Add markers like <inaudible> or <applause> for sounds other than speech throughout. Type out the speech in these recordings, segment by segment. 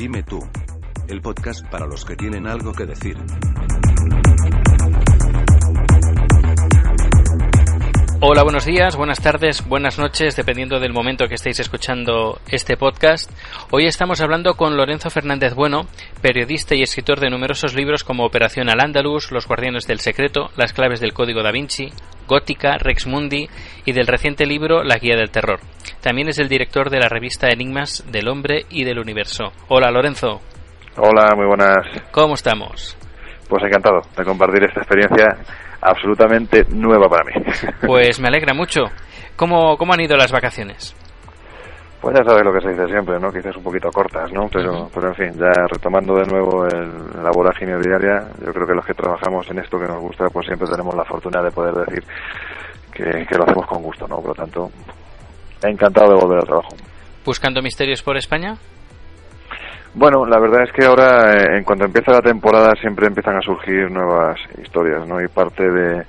Dime tú. El podcast para los que tienen algo que decir. Hola, buenos días, buenas tardes, buenas noches, dependiendo del momento que estéis escuchando este podcast. Hoy estamos hablando con Lorenzo Fernández Bueno, periodista y escritor de numerosos libros como Operación Al-Ándalus, Los Guardianes del Secreto, Las Claves del Código da Vinci, Gótica, Rex Mundi y del reciente libro La Guía del Terror. También es el director de la revista Enigmas del Hombre y del Universo. Hola, Lorenzo. Hola, muy buenas. ¿Cómo estamos? Pues encantado de compartir esta experiencia absolutamente nueva para mí. Pues me alegra mucho. ¿Cómo, cómo han ido las vacaciones? Pues ya sabes lo que se dice siempre, ¿no? Quizás un poquito cortas, ¿no? Pero, pero en fin, ya retomando de nuevo el, la vorágine diaria, yo creo que los que trabajamos en esto que nos gusta, pues siempre tenemos la fortuna de poder decir que, que lo hacemos con gusto, ¿no? Por lo tanto, encantado de volver al trabajo. ¿Buscando misterios por España? Bueno, la verdad es que ahora, eh, en cuanto empieza la temporada, siempre empiezan a surgir nuevas historias, ¿no? Y parte de,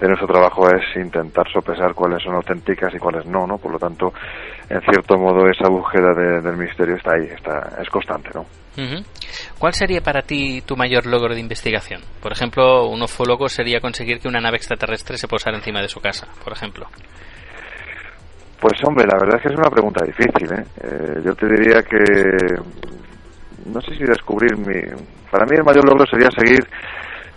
de nuestro trabajo es intentar sopesar cuáles son auténticas y cuáles no, ¿no? Por lo tanto, en cierto modo, esa búsqueda de, del misterio está ahí, está, es constante, ¿no? ¿Cuál sería para ti tu mayor logro de investigación? Por ejemplo, un ufólogo sería conseguir que una nave extraterrestre se posara encima de su casa, por ejemplo. Pues hombre, la verdad es que es una pregunta difícil, ¿eh? Eh, yo te diría que no sé si descubrir mi para mí el mayor logro sería seguir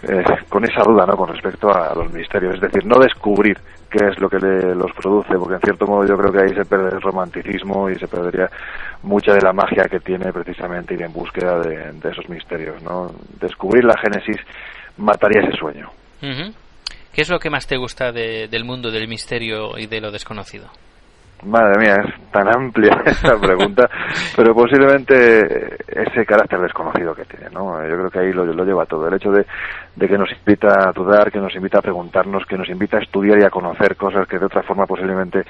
eh, con esa duda no con respecto a los misterios es decir no descubrir qué es lo que le, los produce porque en cierto modo yo creo que ahí se pierde el romanticismo y se perdería mucha de la magia que tiene precisamente ir en búsqueda de, de esos misterios no descubrir la génesis mataría ese sueño. ¿Qué es lo que más te gusta de- del mundo del misterio y de lo desconocido? Madre mía, es tan amplia <laughs> esta pregunta, pero posiblemente ese carácter desconocido que tiene, ¿no? Yo creo que ahí lo, lo lleva todo. El hecho de, de que nos invita a dudar, que nos invita a preguntarnos, que nos invita a estudiar y a conocer cosas que de otra forma posiblemente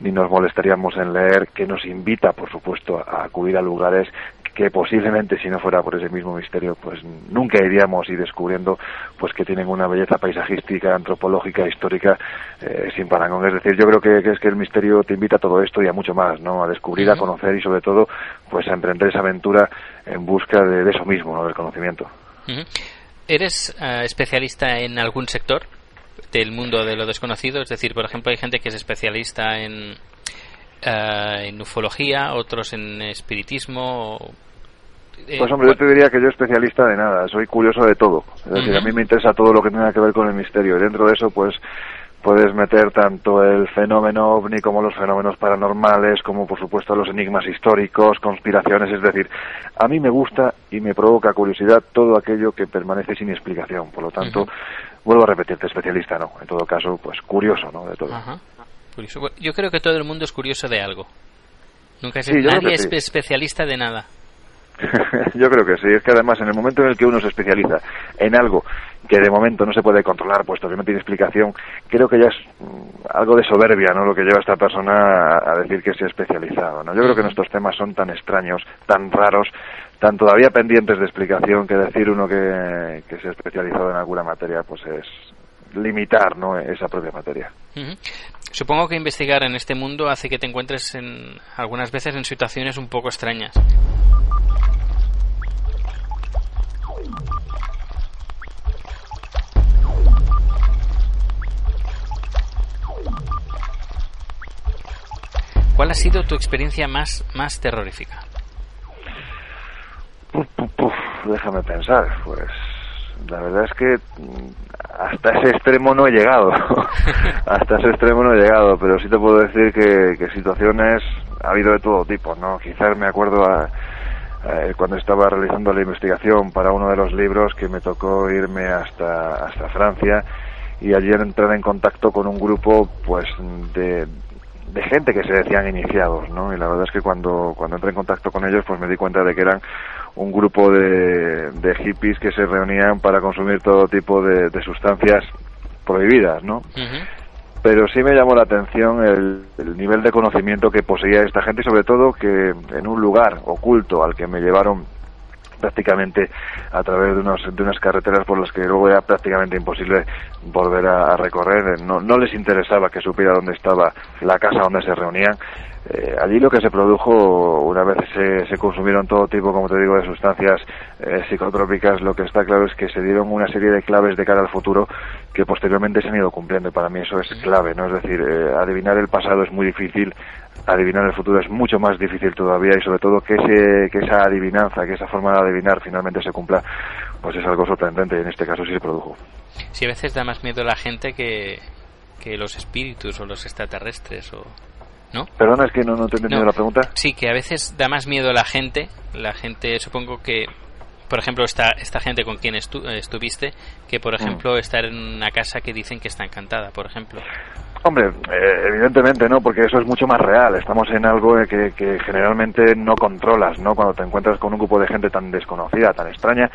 ni nos molestaríamos en leer, que nos invita, por supuesto, a acudir a lugares que posiblemente si no fuera por ese mismo misterio pues nunca iríamos y descubriendo pues que tienen una belleza paisajística, antropológica, histórica eh, sin parangón. Es decir, yo creo que, que es que el misterio te invita a todo esto y a mucho más, ¿no? A descubrir, a conocer y sobre todo pues a emprender esa aventura en busca de, de eso mismo, ¿no? Del conocimiento. ¿Eres eh, especialista en algún sector del mundo de lo desconocido? Es decir, por ejemplo, hay gente que es especialista en, eh, en ufología, otros en espiritismo. o- eh, Pues hombre, yo te diría que yo especialista de nada, soy curioso de todo. Es decir, a mí me interesa todo lo que tenga que ver con el misterio. Y dentro de eso, pues puedes meter tanto el fenómeno ovni como los fenómenos paranormales, como por supuesto los enigmas históricos, conspiraciones. Es decir, a mí me gusta y me provoca curiosidad todo aquello que permanece sin explicación. Por lo tanto, vuelvo a repetirte, especialista no. En todo caso, pues curioso, ¿no? De todo. Ajá. Curioso. Bueno, Yo creo que todo el mundo es curioso de algo. Nunca es, Sí, nadie es sí. especialista de nada. <laughs> Yo creo que sí, es que además en el momento en el que uno se especializa en algo que de momento no se puede controlar, puesto que no tiene explicación, creo que ya es mm, algo de soberbia, ¿no? Lo que lleva a esta persona a, decir que se ha especializado, ¿no? Yo creo que nuestros temas son tan extraños, tan raros, tan todavía pendientes de explicación que decir uno que, que se ha especializado en alguna materia, pues es limitar, ¿no? Esa propia materia. Supongo que investigar en este mundo hace que te encuentres en algunas veces en situaciones un poco extrañas. ¿Cuál ha sido tu experiencia más, más terrorífica? Puf, puf, puf, déjame pensar, pues la verdad es que hasta ese extremo no he llegado, <laughs> hasta ese extremo no he llegado, pero sí te puedo decir que, que situaciones ha habido de todo tipo, ¿no? Quizás me acuerdo a, a- cuando estaba realizando la investigación para uno de los libros que me tocó irme hasta, hasta Francia y allí entrar en contacto con un grupo pues de, de gente que se decían iniciados, ¿no? Y la verdad es que cuando, cuando entré en contacto con ellos, pues me di cuenta de que eran un grupo de, de hippies que se reunían para consumir todo tipo de, de sustancias prohibidas, ¿no? Pero sí me llamó la atención el, el nivel de conocimiento que poseía esta gente y sobre todo que en un lugar oculto al que me llevaron prácticamente a través de, unos, de unas carreteras por las que luego era prácticamente imposible volver a, a recorrer. No, no les interesaba que supiera dónde estaba la casa donde se reunían. Eh, allí lo que se produjo, una vez se, se, consumieron todo tipo, como te digo, de sustancias eh, psicotrópicas, lo que está claro es que se dieron una serie de claves de cara al futuro que posteriormente se han ido cumpliendo y para mí eso es clave, ¿no? Es decir, eh, adivinar el pasado es muy difícil, adivinar el futuro es mucho más difícil todavía y sobre todo que, ese, que esa adivinanza, que esa forma de adivinar finalmente se cumpla, pues es algo sorprendente y en este caso sí se produjo. Sí, a veces da más miedo la gente que, que los espíritus o los extraterrestres o ¿no? Perdona, es que no, no te he entendido la pregunta. Sí, que a veces da más miedo la gente. La gente, supongo que, por ejemplo, esta, esta gente con quien estuviste, que por mm. ejemplo estar en una casa que dicen que está encantada, por ejemplo. Hombre, eh, evidentemente no, porque eso es mucho más real. Estamos en algo que, que, generalmente no controlas, ¿no? Cuando te encuentras con un grupo de gente tan desconocida, tan extraña,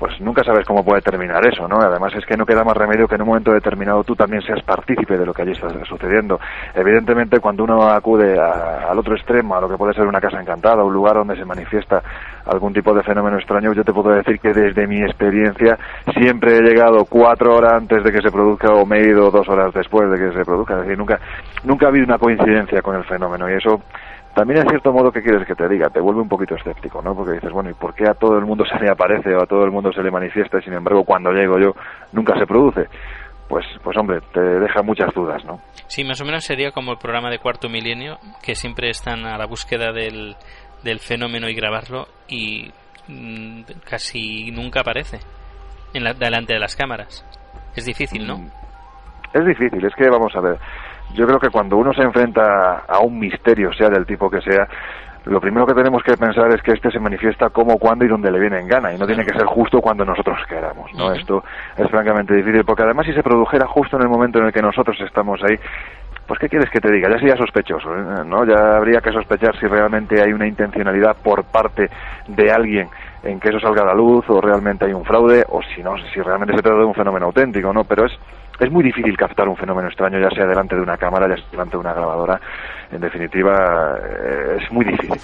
pues nunca sabes cómo puede terminar eso, ¿no? Además es que no queda más remedio que en un momento determinado tú también seas partícipe de lo que allí está sucediendo. Evidentemente cuando uno acude al otro extremo, a lo que puede ser una casa encantada, un lugar donde se manifiesta algún tipo de fenómeno extraño, yo te puedo decir que desde mi experiencia siempre he llegado cuatro horas antes de que se produzca o me he ido dos horas después de que se produzca. Es decir, nunca, nunca ha habido una coincidencia con el fenómeno y eso también en cierto modo, ¿qué quieres que te diga? Te vuelve un poquito escéptico, ¿no? Porque dices, bueno, ¿y por qué a todo el mundo se le aparece o a todo el mundo se le manifiesta y sin embargo cuando llego yo nunca se produce? Pues, pues hombre, te deja muchas dudas, ¿no? Sí, más o menos sería como el programa de Cuarto Milenio, que siempre están a la búsqueda del, del fenómeno y grabarlo y mm, casi nunca aparece en la, delante de las cámaras. Es difícil, ¿no? Mm, es difícil, es que vamos a ver yo creo que cuando uno se enfrenta a un misterio, sea del tipo que sea, lo primero que tenemos que pensar es que este se manifiesta como, cuando y donde le viene en gana, y no tiene que ser justo cuando nosotros queramos, ¿no? Esto es francamente difícil, porque además si se produjera justo en el momento en el que nosotros estamos ahí, pues ¿qué quieres que te diga? Ya sería sospechoso, ¿eh? ¿no? Ya habría que sospechar si realmente hay una intencionalidad por parte de alguien en que eso salga a la luz, o realmente hay un fraude, o si no, si realmente se trata de un fenómeno auténtico, ¿no? Pero es es muy difícil captar un fenómeno extraño, ya sea delante de una cámara, ya sea delante de una grabadora. En definitiva, eh, es muy difícil.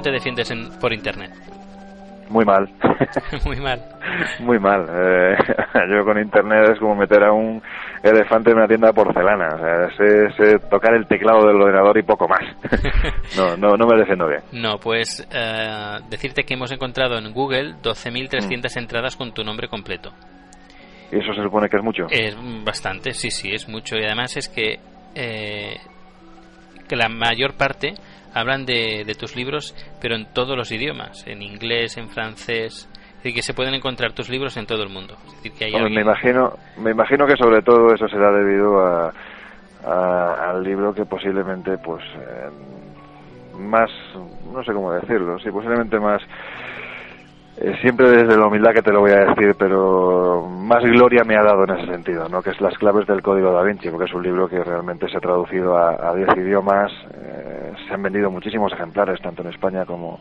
¿Cómo te defiendes por internet? Muy mal. <laughs> Muy mal. Muy mal. Eh, <laughs> yo con internet es como meter a un elefante en una tienda de porcelana. O sea, sé, tocar el teclado del ordenador y poco más. <laughs> no, no, no me defiendo bien. No, pues eh, decirte que hemos encontrado en Google 12.300 mm. entradas con tu nombre completo. ¿Y eso se supone que es mucho? Es bastante, sí, sí, es mucho. Y además es que, eh, que la mayor parte hablan de, de, tus libros, pero en todos los idiomas, en inglés, en francés, es decir, que se pueden encontrar tus libros en todo el mundo. me imagino, me imagino que sobre todo eso será debido a, al libro que posiblemente, pues, eh, más, no sé cómo decirlo, sí, posiblemente más siempre desde la humildad que te lo voy a decir, pero más gloria me ha dado en ese sentido, ¿no? que es Las claves del Código da Vinci, porque es un libro que realmente se ha traducido a 10 idiomas, eh, se han vendido muchísimos ejemplares, tanto en España como,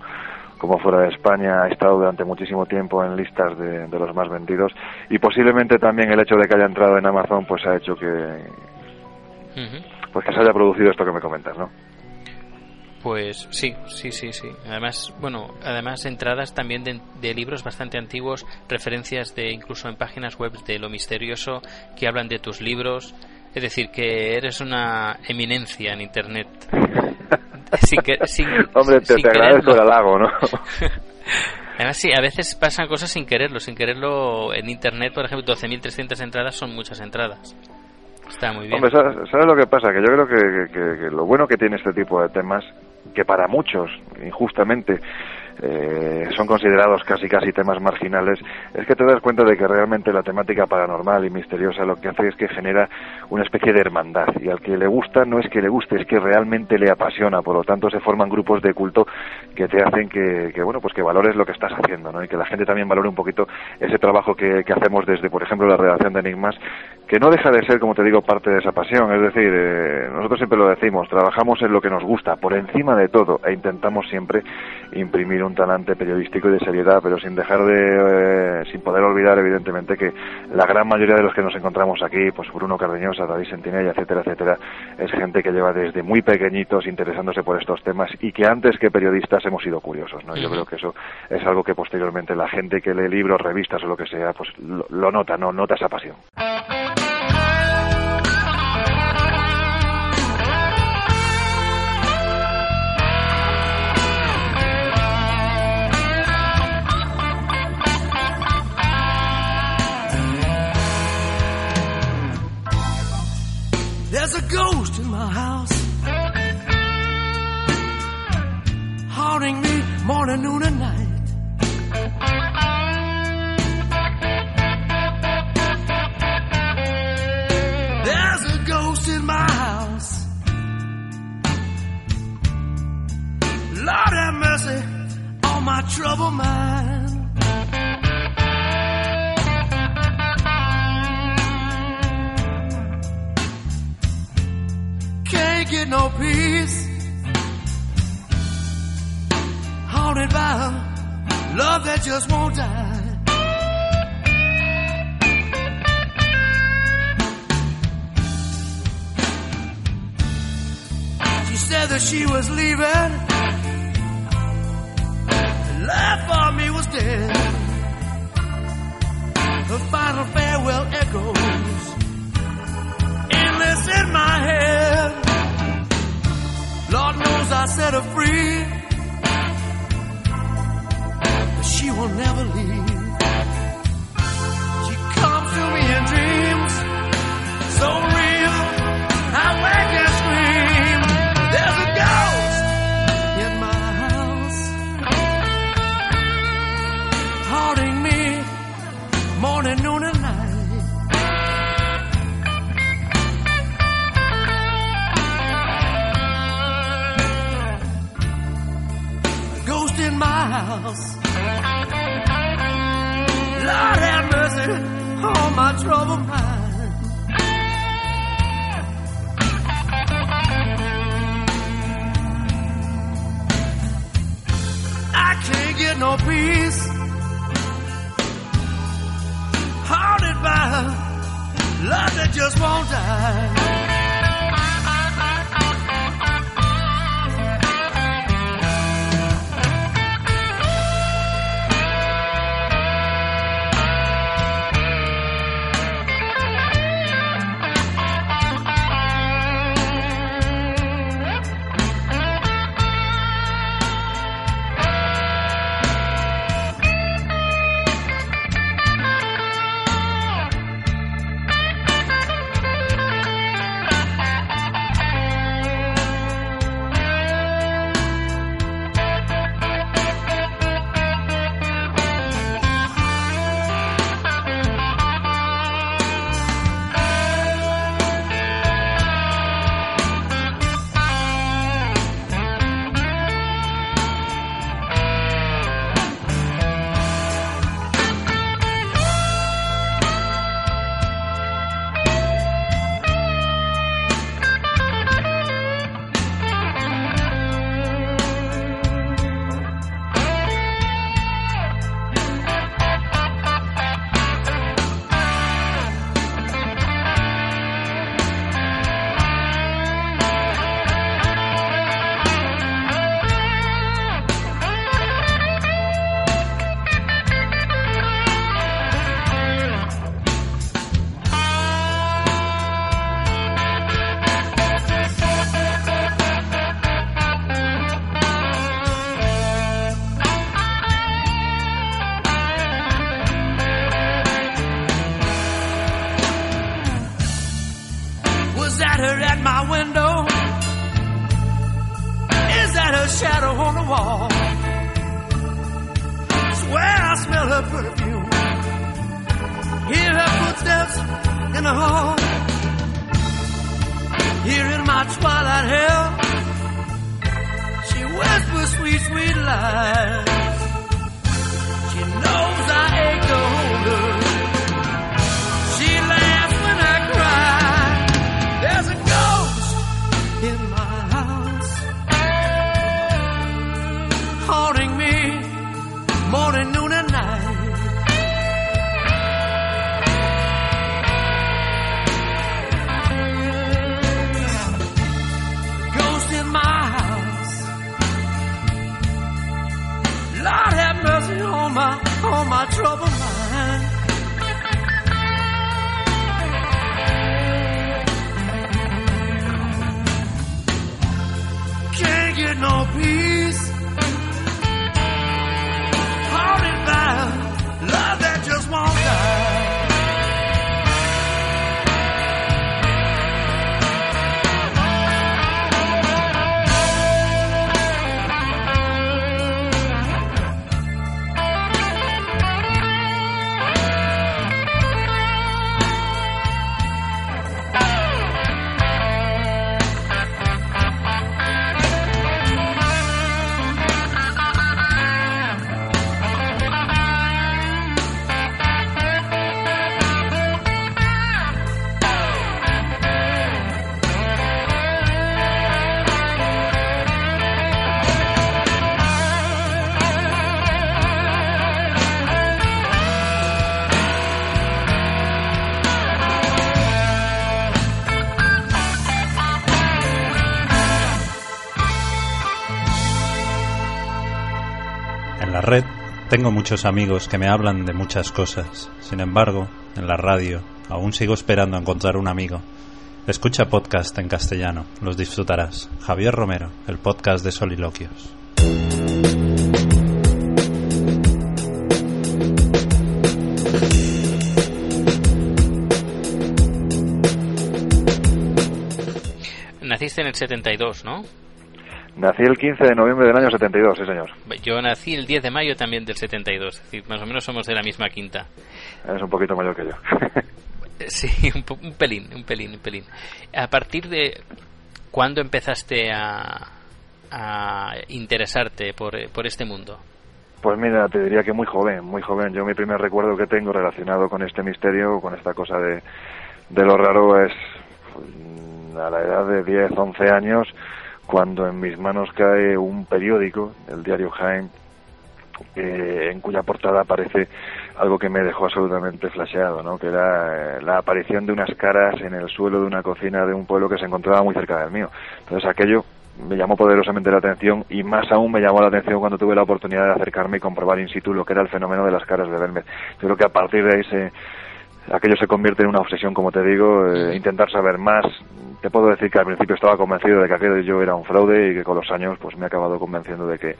como fuera de España, ha estado durante muchísimo tiempo en listas de, los más vendidos y posiblemente también el hecho de que haya entrado en Amazon pues ha hecho que, pues que se haya producido esto que me comentas, ¿no? Pues sí, sí, sí, sí. Además, bueno, además entradas también de, libros bastante antiguos, referencias de incluso en páginas web de lo misterioso que hablan de tus libros. Es decir, que eres una eminencia en Internet. <laughs> Hombre, te, agradezco el halago, ¿no? <laughs> Además, sí, a veces pasan cosas sin quererlo. Sin quererlo en Internet, por ejemplo, 12.300 entradas son muchas entradas. Está muy bien. Hombre, ¿sabes, lo que pasa? Que yo creo que, lo bueno que tiene este tipo de temas, que para muchos, injustamente, eh, son considerados casi casi temas marginales, es que te das cuenta de que realmente la temática paranormal y misteriosa lo que hace es que genera una especie de hermandad y al que le gusta no es que le guste, es que realmente le apasiona, por lo tanto se forman grupos de culto que te hacen que, bueno, pues que valores lo que estás haciendo, ¿no? Y que la gente también valore un poquito ese trabajo que, que hacemos desde, por ejemplo, la redacción de Enigmas, que no deja de ser, como te digo, parte de esa pasión. Es decir, eh, nosotros siempre lo decimos, trabajamos en lo que nos gusta, por encima de todo, e intentamos siempre imprimir un talante periodístico y de seriedad, pero sin dejar de, eh, sin poder olvidar, evidentemente, que la gran mayoría de los que nos encontramos aquí, pues Bruno Cardeñosa, David Sentinella, etcétera, etcétera, es gente que lleva desde muy pequeñitos interesándose por estos temas y que antes que periodistas hemos sido curiosos, ¿no? Yo creo que eso es algo que posteriormente la gente que lee libros, revistas o lo que sea, pues lo, lo nota, ¿no? Nota esa pasión. There's a ghost in my house haunting me morning, noon, and night. She was leaving. Tengo muchos amigos que me hablan de muchas cosas. Sin embargo, en la radio aún sigo esperando encontrar un amigo. Escucha podcast en castellano, los disfrutarás. Javier Romero, el podcast de Soliloquios. Naciste en el 72, ¿no? Nací el 15 de noviembre del año 72, sí señor. Yo nací el 10 de mayo también del 72, es decir, más o menos somos de la misma quinta. Eres un poquito mayor que yo. <laughs> Sí, un, un pelín, un pelín, un pelín. A partir de cuándo empezaste a, a interesarte por, por este mundo. Pues mira, te diría que muy joven, muy joven. Yo mi primer recuerdo que tengo relacionado con este misterio, con esta cosa de, de lo raro, es mm, a la edad de 10, 11 años, cuando en mis manos cae un periódico, el diario Jaén, eh, en cuya portada aparece algo que me dejó absolutamente flasheado, ¿no? que era eh, la aparición de unas caras en el suelo de una cocina de un pueblo que se encontraba muy cerca del mío. Entonces aquello me llamó poderosamente la atención y más aún me llamó la atención cuando tuve la oportunidad de acercarme y comprobar in situ lo que era el fenómeno de las caras de Belmez. Yo creo que a partir de ahí se, aquello se convierte en una obsesión, como te digo, eh, intentar saber más. Te puedo decir que al principio estaba convencido de que aquello yo era un fraude y que con los años pues me he acabado convenciendo de que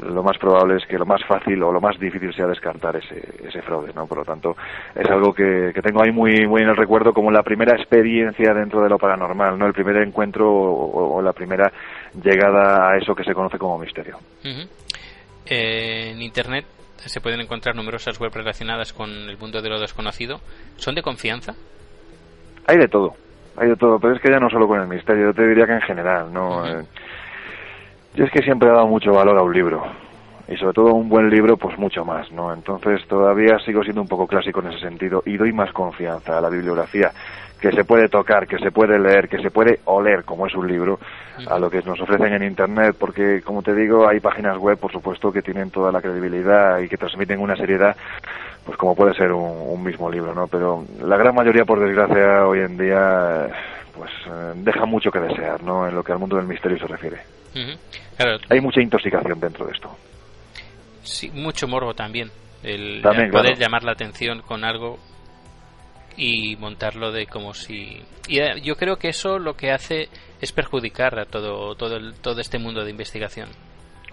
lo más probable es que lo más fácil o lo más difícil sea descartar ese, ese fraude, ¿no? Por lo tanto, es algo que, que tengo ahí muy, muy en el recuerdo como la primera experiencia dentro de lo paranormal, ¿no? El primer encuentro o, o la primera llegada a eso que se conoce como misterio. Eh, en Internet se pueden encontrar numerosas web relacionadas con el mundo de lo desconocido. ¿Son de confianza? Hay de todo, hay de todo, pero es que ya no solo con el misterio, yo te diría que en general, ¿no? Eh, yo es que siempre he dado mucho valor a un libro, y sobre todo un buen libro, pues mucho más, ¿no? Entonces todavía sigo siendo un poco clásico en ese sentido y doy más confianza a la bibliografía, que se puede tocar, que se puede leer, que se puede oler, como es un libro, a lo que nos ofrecen en Internet, porque, como te digo, hay páginas web, por supuesto, que tienen toda la credibilidad y que transmiten una seriedad, pues como puede ser un, un mismo libro, ¿no? Pero la gran mayoría, por desgracia, hoy en día, pues eh, deja mucho que desear, ¿no? En lo que al mundo del misterio se refiere. Claro, Hay mucha intoxicación dentro de esto. sí, mucho morbo también. El También, poder claro. llamar la atención con algo y montarlo de como si... Y eh, yo creo que eso lo que hace es perjudicar a todo, todo, el- todo este mundo de investigación.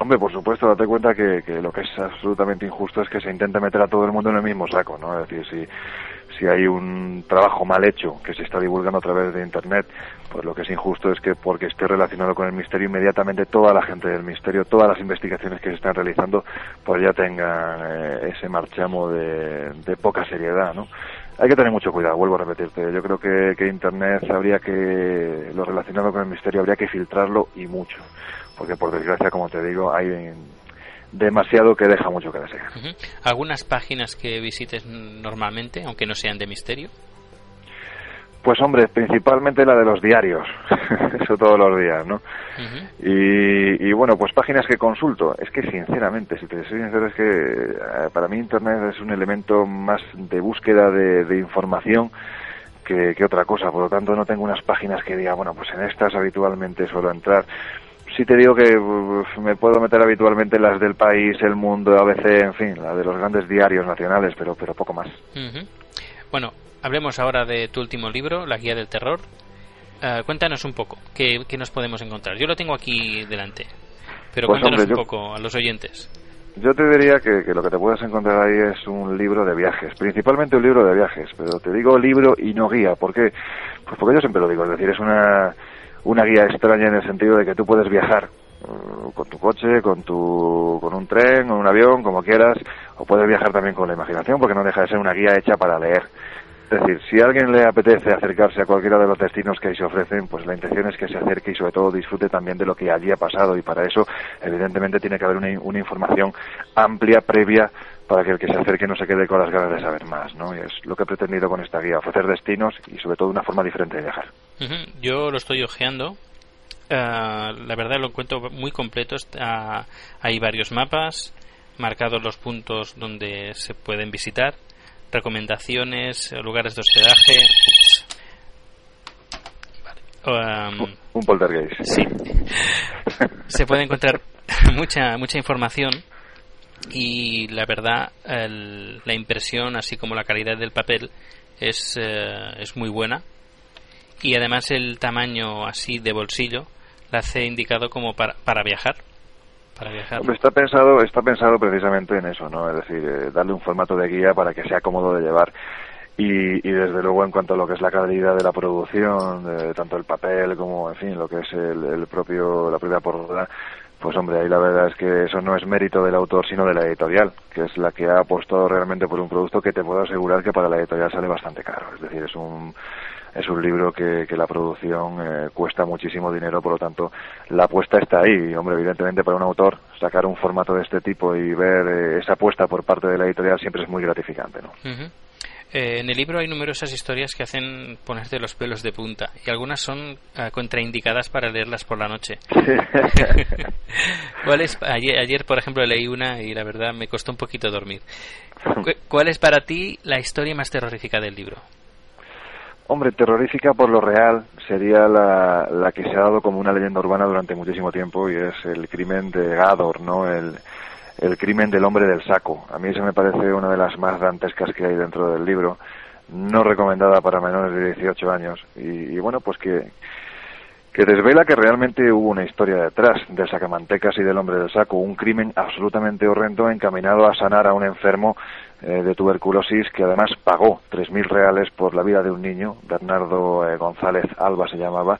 Hombre, por supuesto, date cuenta que, que lo que es absolutamente injusto es que se intenta meter a todo el mundo en el mismo saco, ¿no? Es decir, si, si hay un trabajo mal hecho que se está divulgando a través de Internet, pues lo que es injusto es que porque esté relacionado con el misterio, inmediatamente toda la gente del misterio, todas las investigaciones que se están realizando, pues ya tengan eh, ese marchamo de, de poca seriedad, ¿no? Hay que tener mucho cuidado, vuelvo a repetirte. Yo creo que, que Internet habría que, lo relacionado con el misterio, habría que filtrarlo y mucho. Porque por desgracia, como te digo, hay demasiado que deja mucho que desear. ¿Algunas páginas que visites normalmente, aunque no sean de misterio? Pues hombre, principalmente la de los diarios, <laughs> eso todos los días, ¿no? Y, y, bueno, pues páginas que consulto. Es que sinceramente, si te soy sincero, es que eh, para mí Internet es un elemento más de búsqueda de, de información que, que otra cosa. Por lo tanto, no tengo unas páginas que diga, bueno, pues en estas habitualmente suelo entrar. sí te digo que uf, me puedo meter habitualmente en las del país, el mundo, ABC, en fin, la de los grandes diarios nacionales, pero, pero poco más. Bueno, hablemos ahora de tu último libro, La Guía del Terror. Eh, cuéntanos un poco, ¿qué, qué nos podemos encontrar? Yo lo tengo aquí delante, pero Pues, cuéntanos hombre, un poco a los oyentes. Yo te diría que, que lo que te puedes encontrar ahí es un libro de viajes, principalmente un libro de viajes, pero te digo libro y no guía, ¿por qué? Pues porque yo siempre lo digo, es decir, es una, una guía extraña en el sentido de que tú puedes viajar eh, con tu coche, con tu con un tren, o un avión, como quieras, o puedes viajar también con la imaginación, porque no deja de ser una guía hecha para leer. Es decir, si a alguien le apetece acercarse a cualquiera de los destinos que ahí se ofrecen, pues la intención es que se acerque y sobre todo disfrute también de lo que allí ha pasado y para eso evidentemente tiene que haber una, una información amplia, previa, para que el que se acerque no se quede con las ganas de saber más, ¿no? Y es lo que he pretendido con esta guía, ofrecer destinos y sobre todo una forma diferente de viajar. Yo lo estoy ojeando. Eh, la verdad lo encuentro muy completo. Hay varios mapas, marcados los puntos donde se pueden visitar, recomendaciones, eh, lugares de hospedaje. Vale. Um, Un poltergeist. Sí. <laughs> Se puede encontrar <laughs> mucha mucha información y la verdad el- la impresión así como la calidad del papel es eh, es muy buena y además el tamaño así de bolsillo la hace indicado como para, para viajar está pensado, está pensado precisamente en eso, ¿no? Es decir, eh, darle un formato de guía para que sea cómodo de llevar. Y, y desde luego en cuanto a lo que es la calidad de la producción, de tanto el papel como, en fin, lo que es el, el propio, la propia portada, pues hombre, ahí la verdad es que eso no es mérito del autor, sino de la editorial, que es la que ha apostado realmente por un producto que te puedo asegurar que para la editorial sale bastante caro. Es decir, es un, es un libro que, que la producción eh, cuesta muchísimo dinero, por lo tanto, la apuesta está ahí. Y, hombre, evidentemente para un autor sacar un formato de este tipo y ver eh, esa apuesta por parte de la editorial siempre es muy gratificante, ¿no? Eh, en el libro hay numerosas historias que hacen ponerte los pelos de punta y algunas son contraindicadas para leerlas por la noche. <laughs> ¿Cuál es, ayer, ayer, por ejemplo, leí una y la verdad me costó un poquito dormir. Cu- <laughs> ¿Cuál es para ti la historia más terrorífica del libro? Hombre, terrorífica por lo real sería la, la que se ha dado como una leyenda urbana durante muchísimo tiempo y es el crimen de Gador, ¿no? El, el crimen del hombre del saco. A mí eso me parece una de las más dantescas que hay dentro del libro, no recomendada para menores de 18 años. Y, y bueno, pues que, que desvela que realmente hubo una historia detrás del sacamantecas y del hombre del saco, un crimen absolutamente horrendo encaminado a sanar a un enfermo eh, de tuberculosis que además pagó 3.000 reales por la vida de un niño, Bernardo eh, González Alba se llamaba,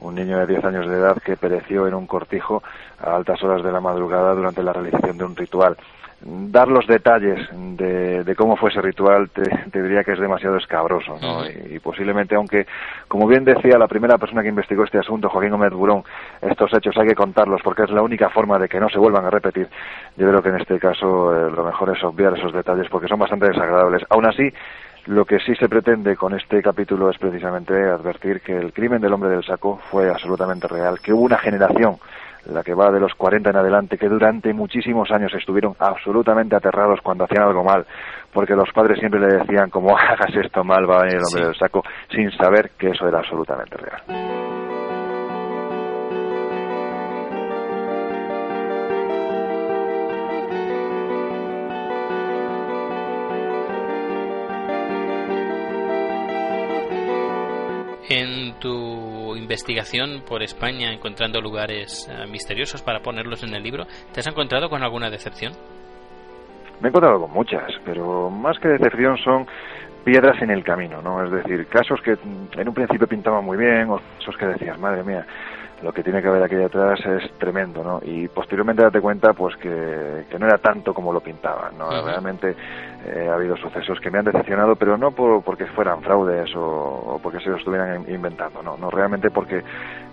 un niño de 10 años de edad que pereció en un cortijo a altas horas de la madrugada durante la realización de un ritual. Dar los detalles de, de cómo fue ese ritual te, te diría que es demasiado escabroso, ¿no? Y posiblemente, aunque, como bien decía la primera persona que investigó este asunto, Joaquín Gómez Burón, estos hechos hay que contarlos porque es la única forma de que no se vuelvan a repetir. Yo creo que en este caso eh, lo mejor es obviar esos detalles porque son bastante desagradables. Aún así, lo que sí se pretende con este capítulo es precisamente advertir que el crimen del hombre del saco fue absolutamente real, que hubo una generación, la que va de los 40 en adelante, que durante muchísimos años estuvieron absolutamente aterrados cuando hacían algo mal, porque los padres siempre le decían como <laughs> hagas esto mal va a venir el hombre Sí. del saco, sin saber que eso era absolutamente real. En tu investigación por España, encontrando lugares eh, misteriosos para ponerlos en el libro, ¿te has encontrado con alguna decepción? Me he encontrado con muchas, pero más que decepción son piedras en el camino, ¿no? Es decir, casos que en un principio pintaban muy bien, o casos que decías, madre mía, lo que tiene que haber aquí detrás es tremendo, ¿no? Y posteriormente date cuenta, pues, que, que no era tanto como lo pintaban, ¿no? Realmente eh, ha habido sucesos que me han decepcionado, pero no por, porque fueran fraudes o, o porque se lo estuvieran in- inventando, no, no, realmente porque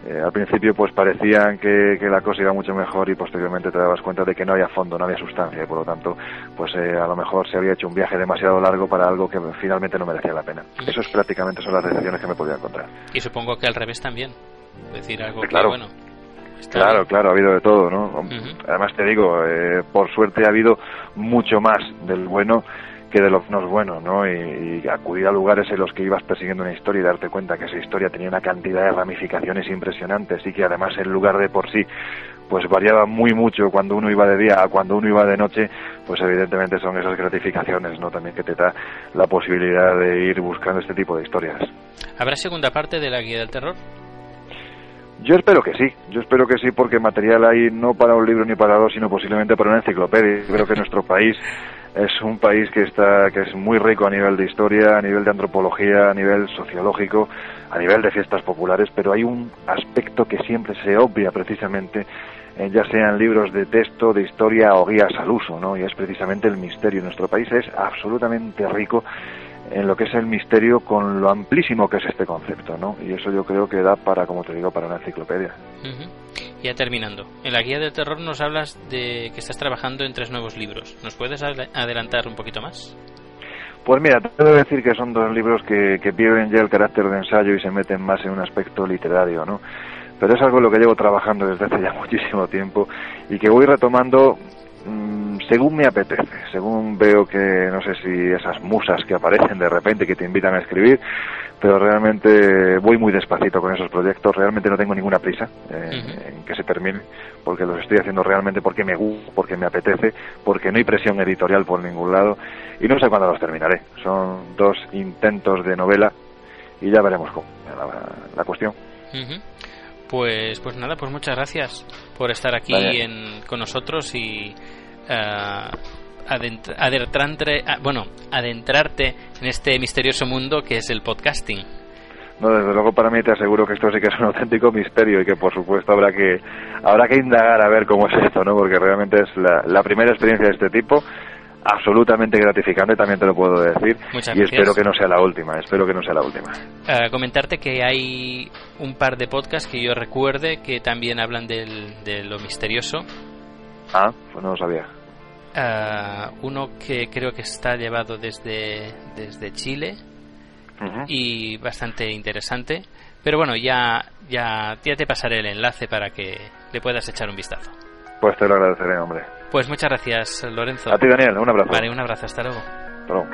eh, al principio, pues, parecían que, que la cosa iba mucho mejor y posteriormente te dabas cuenta de que no había fondo, no había sustancia y por lo tanto, pues, eh, a lo mejor se había hecho un viaje demasiado largo para algo que finalmente no merecía la pena. Eso es prácticamente son las decepciones que me podía encontrar. Y supongo que al revés también. Decir algo que, Claro. bueno. Está Claro, bien. claro, ha habido de todo, ¿no? Además te digo, eh, por suerte ha habido mucho más del bueno que de lo que no es bueno, ¿no? Y, y, acudir a lugares en los que ibas persiguiendo una historia y darte cuenta que esa historia tenía una cantidad de ramificaciones impresionantes y que además el lugar de por sí pues variaba muy mucho cuando uno iba de día a cuando uno iba de noche, pues evidentemente son esas gratificaciones, ¿no? También que te da la posibilidad de ir buscando este tipo de historias. ¿Habrá segunda parte de la Guía del Terror? Yo espero que sí, yo espero que sí porque material hay no para un libro ni para dos, sino posiblemente para una enciclopedia. Creo que nuestro país es un país que está que es muy rico a nivel de historia, a nivel de antropología, a nivel sociológico, a nivel de fiestas populares, pero hay un aspecto que siempre se obvia precisamente ya sean libros de texto, de historia o guías al uso, ¿no? Y es precisamente el misterio. Nuestro país es absolutamente rico en lo que es el misterio con lo amplísimo que es este concepto, ¿no? Y eso yo creo que da para, como te digo, para una enciclopedia. Ya terminando. En la Guía del Terror nos hablas de que estás trabajando en tres nuevos libros. ¿Nos puedes ad- adelantar un poquito más? Pues mira, te debo decir que son dos libros que, que pierden ya el carácter de ensayo y se meten más en un aspecto literario, ¿no? Pero es algo en lo que llevo trabajando desde hace ya <laughs> muchísimo tiempo y que voy retomando según me apetece, según veo que, no sé si esas musas que aparecen de repente que te invitan a escribir, pero realmente voy muy despacito con esos proyectos, realmente no tengo ninguna prisa eh, en que se termine, porque los estoy haciendo realmente porque me gusta, porque me apetece, porque no hay presión editorial por ningún lado y no sé cuándo los terminaré. Son dos intentos de novela y ya veremos cómo la, la cuestión. Pues, pues nada, pues muchas gracias por estar aquí Vale. en- con nosotros y eh, adent- adentrante- ah, bueno, adentrarte en este misterioso mundo que es el podcasting. No, desde luego para mí te aseguro que esto sí que es un auténtico misterio y que por supuesto habrá que habrá que indagar a ver cómo es esto, ¿no? Porque realmente es la, la primera experiencia de este tipo, absolutamente gratificante, también te lo puedo decir, Muchas y gracias. espero que no sea la última, espero que no sea la última. Eh, comentarte que hay un par de podcasts que yo recuerde que también hablan del- de lo misterioso. Ah, pues no lo sabía. Eh, uno que creo que está llevado desde, desde Chile y bastante interesante. Pero bueno, ya, ya, ya te pasaré el enlace para que le puedas echar un vistazo. Pues te lo agradeceré, hombre. Pues muchas gracias, Lorenzo. A ti, Daniel, un abrazo. Vale, un abrazo, hasta luego. Hasta luego.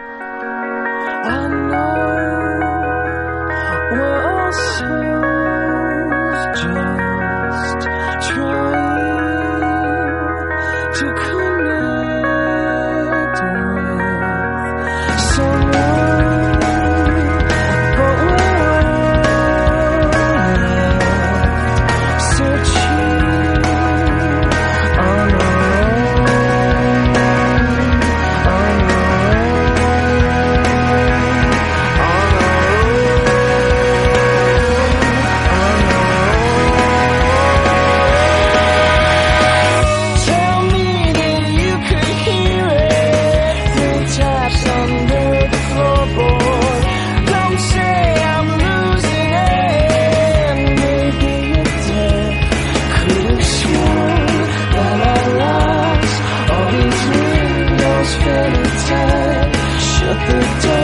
turn. Shut the door.